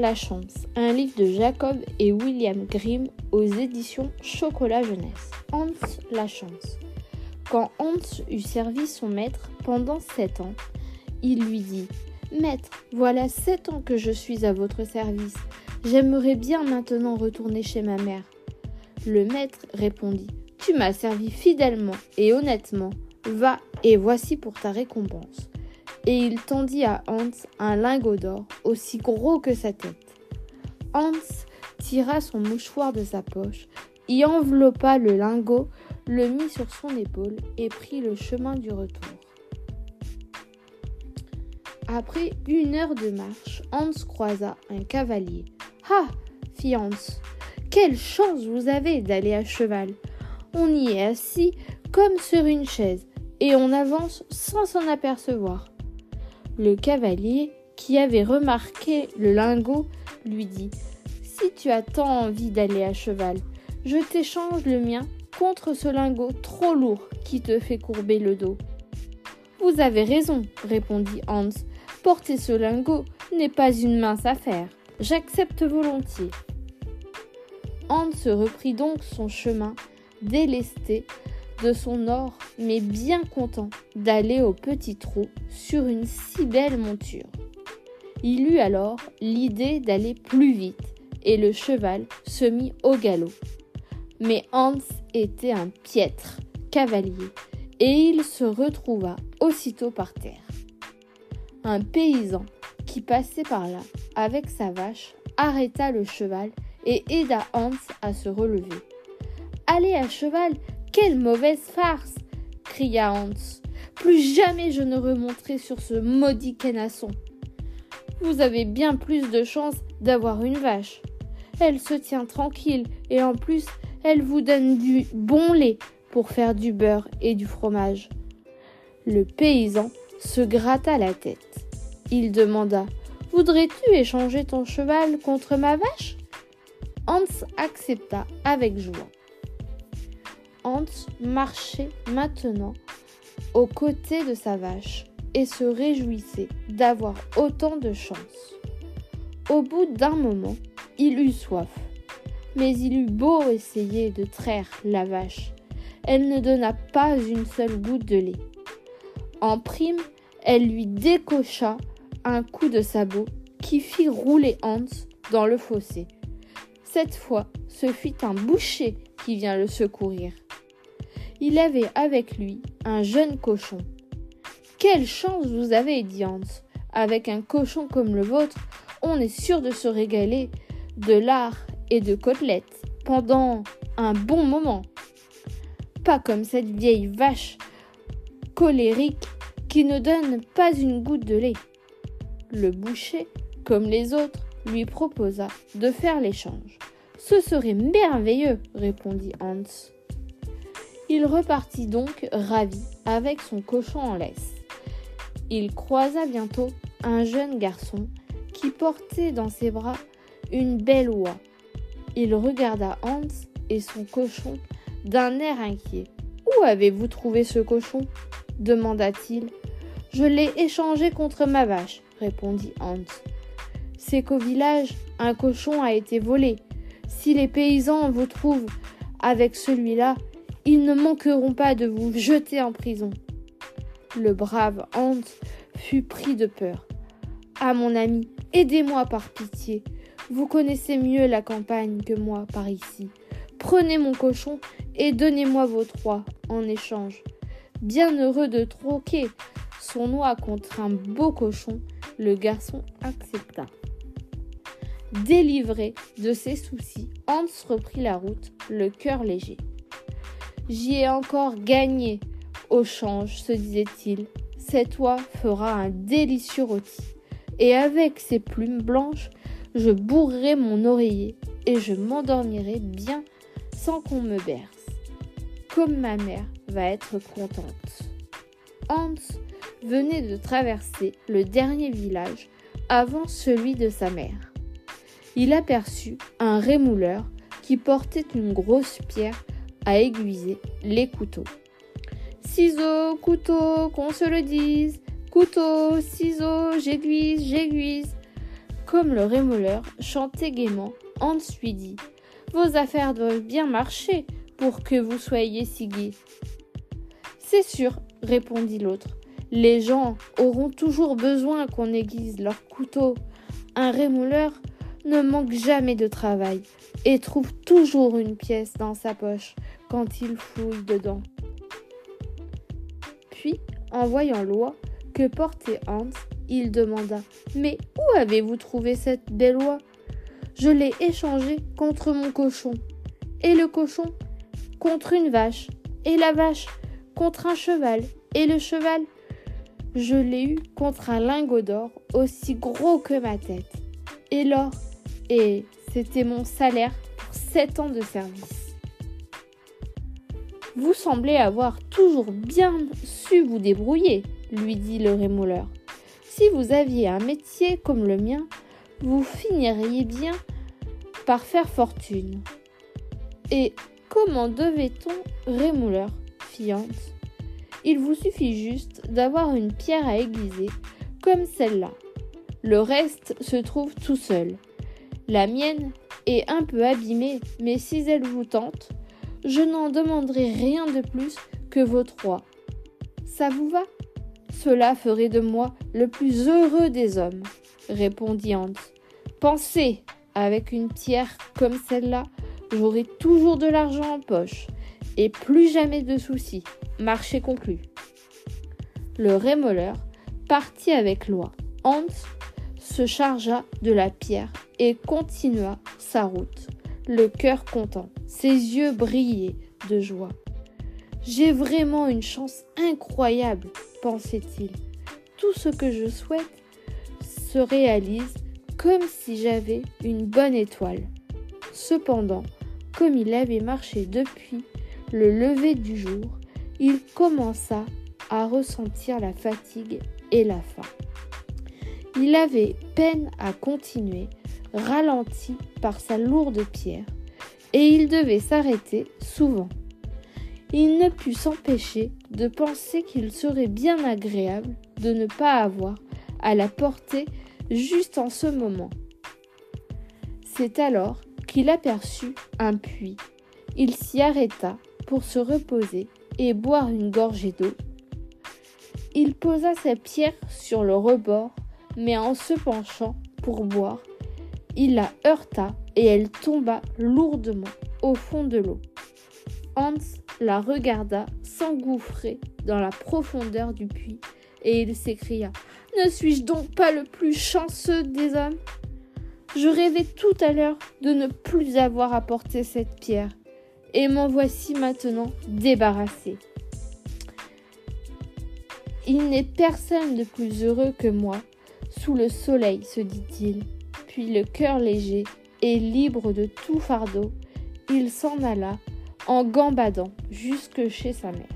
la chance, un livre de Jacob et William Grimm aux éditions Chocolat Jeunesse. Hans la chance. Quand Hans eut servi son maître pendant sept ans, il lui dit Maître, voilà sept ans que je suis à votre service. J'aimerais bien maintenant retourner chez ma mère. Le maître répondit Tu m'as servi fidèlement et honnêtement. Va et voici pour ta récompense. Et il tendit à Hans un lingot d'or aussi gros que sa tête. Hans tira son mouchoir de sa poche, y enveloppa le lingot, le mit sur son épaule et prit le chemin du retour. Après une heure de marche, Hans croisa un cavalier. Ah fit Hans, quelle chance vous avez d'aller à cheval. On y est assis comme sur une chaise, et on avance sans s'en apercevoir. Le cavalier, qui avait remarqué le lingot, lui dit Si tu as tant envie d'aller à cheval, je t'échange le mien contre ce lingot trop lourd qui te fait courber le dos. Vous avez raison, répondit Hans. Porter ce lingot n'est pas une mince affaire. J'accepte volontiers. Hans reprit donc son chemin, délesté de son or, mais bien content d'aller au petit trot sur une si belle monture. Il eut alors l'idée d'aller plus vite, et le cheval se mit au galop. Mais Hans était un piètre cavalier, et il se retrouva aussitôt par terre un paysan qui passait par là avec sa vache arrêta le cheval et aida Hans à se relever. Allez à cheval, quelle mauvaise farce cria Hans. Plus jamais je ne remonterai sur ce maudit canasson. Vous avez bien plus de chance d'avoir une vache. Elle se tient tranquille et en plus elle vous donne du bon lait pour faire du beurre et du fromage. Le paysan se gratta la tête. Il demanda Voudrais-tu échanger ton cheval contre ma vache? Hans accepta avec joie. Hans marchait maintenant aux côtés de sa vache et se réjouissait d'avoir autant de chance. Au bout d'un moment, il eut soif, mais il eut beau essayer de traire la vache, elle ne donna pas une seule goutte de lait. En prime, elle lui décocha un coup de sabot qui fit rouler Hans dans le fossé. Cette fois, ce fut un boucher qui vient le secourir. Il avait avec lui un jeune cochon. Quelle chance vous avez, dit Hans. Avec un cochon comme le vôtre, on est sûr de se régaler de lard et de côtelettes pendant un bon moment. Pas comme cette vieille vache colérique qui ne donne pas une goutte de lait. Le boucher, comme les autres, lui proposa de faire l'échange. Ce serait merveilleux, répondit Hans. Il repartit donc ravi avec son cochon en laisse. Il croisa bientôt un jeune garçon qui portait dans ses bras une belle oie. Il regarda Hans et son cochon d'un air inquiet. Où avez-vous trouvé ce cochon? demanda-t-il. Je l'ai échangé contre ma vache, répondit Hans. C'est qu'au village, un cochon a été volé. Si les paysans vous trouvent avec celui-là, ils ne manqueront pas de vous jeter en prison. Le brave Hans fut pris de peur. Ah mon ami, aidez-moi par pitié. Vous connaissez mieux la campagne que moi par ici. Prenez mon cochon et donnez-moi vos trois en échange. Bien heureux de troquer son oie contre un beau cochon, le garçon accepta. Délivré de ses soucis, Hans reprit la route, le cœur léger. J'y ai encore gagné au change, se disait-il. Cette oie fera un délicieux rôti. Et avec ses plumes blanches, je bourrerai mon oreiller et je m'endormirai bien sans qu'on me berce. Comme ma mère va être contente. Hans venait de traverser le dernier village avant celui de sa mère. Il aperçut un rémouleur qui portait une grosse pierre aiguiser les couteaux. Ciseaux, couteau, qu'on se le dise. Couteau, ciseaux, j'aiguise, j'aiguise. Comme le rémoleur chantait gaiement, Hans lui dit Vos affaires doivent bien marcher pour que vous soyez si gai. C'est sûr, répondit l'autre. Les gens auront toujours besoin qu'on aiguise leur couteau. Un rémouleur ne manque jamais de travail et trouve toujours une pièce dans sa poche quand il fouille dedans. Puis, en voyant l'oie que portait Hans, il demanda Mais où avez-vous trouvé cette belle oie? Je l'ai échangée contre mon cochon. Et le cochon Contre une vache. Et la vache Contre un cheval. Et le cheval Je l'ai eu contre un lingot d'or aussi gros que ma tête. Et l'or Et c'était mon salaire pour sept ans de service. Vous semblez avoir toujours bien su vous débrouiller, lui dit le rémouleur. Si vous aviez un métier comme le mien, vous finiriez bien par faire fortune. Et comment devait-on rémouleur fiante? Il vous suffit juste d'avoir une pierre à aiguiser, comme celle-là. Le reste se trouve tout seul. La mienne est un peu abîmée, mais si elle vous tente, je n'en demanderai rien de plus que vos trois. Ça vous va? Cela ferait de moi le plus heureux des hommes, répondit Hans. Pensez, avec une pierre comme celle-là, j'aurai toujours de l'argent en poche et plus jamais de soucis. Marché conclu. Le rémoleur partit avec loi. Hans se chargea de la pierre et continua sa route le cœur content. Ses yeux brillaient de joie. J'ai vraiment une chance incroyable, pensait-il. Tout ce que je souhaite se réalise comme si j'avais une bonne étoile. Cependant, comme il avait marché depuis le lever du jour, il commença à ressentir la fatigue et la faim. Il avait peine à continuer ralenti par sa lourde pierre, et il devait s'arrêter souvent. Il ne put s'empêcher de penser qu'il serait bien agréable de ne pas avoir à la porter juste en ce moment. C'est alors qu'il aperçut un puits. Il s'y arrêta pour se reposer et boire une gorgée d'eau. Il posa sa pierre sur le rebord, mais en se penchant pour boire, il la heurta et elle tomba lourdement au fond de l'eau. Hans la regarda s'engouffrer dans la profondeur du puits et il s'écria Ne suis-je donc pas le plus chanceux des hommes? Je rêvais tout à l'heure de ne plus avoir à porter cette pierre et m'en voici maintenant débarrassé. Il n'est personne de plus heureux que moi sous le soleil, se dit-il puis le cœur léger et libre de tout fardeau, il s'en alla en gambadant jusque chez sa mère.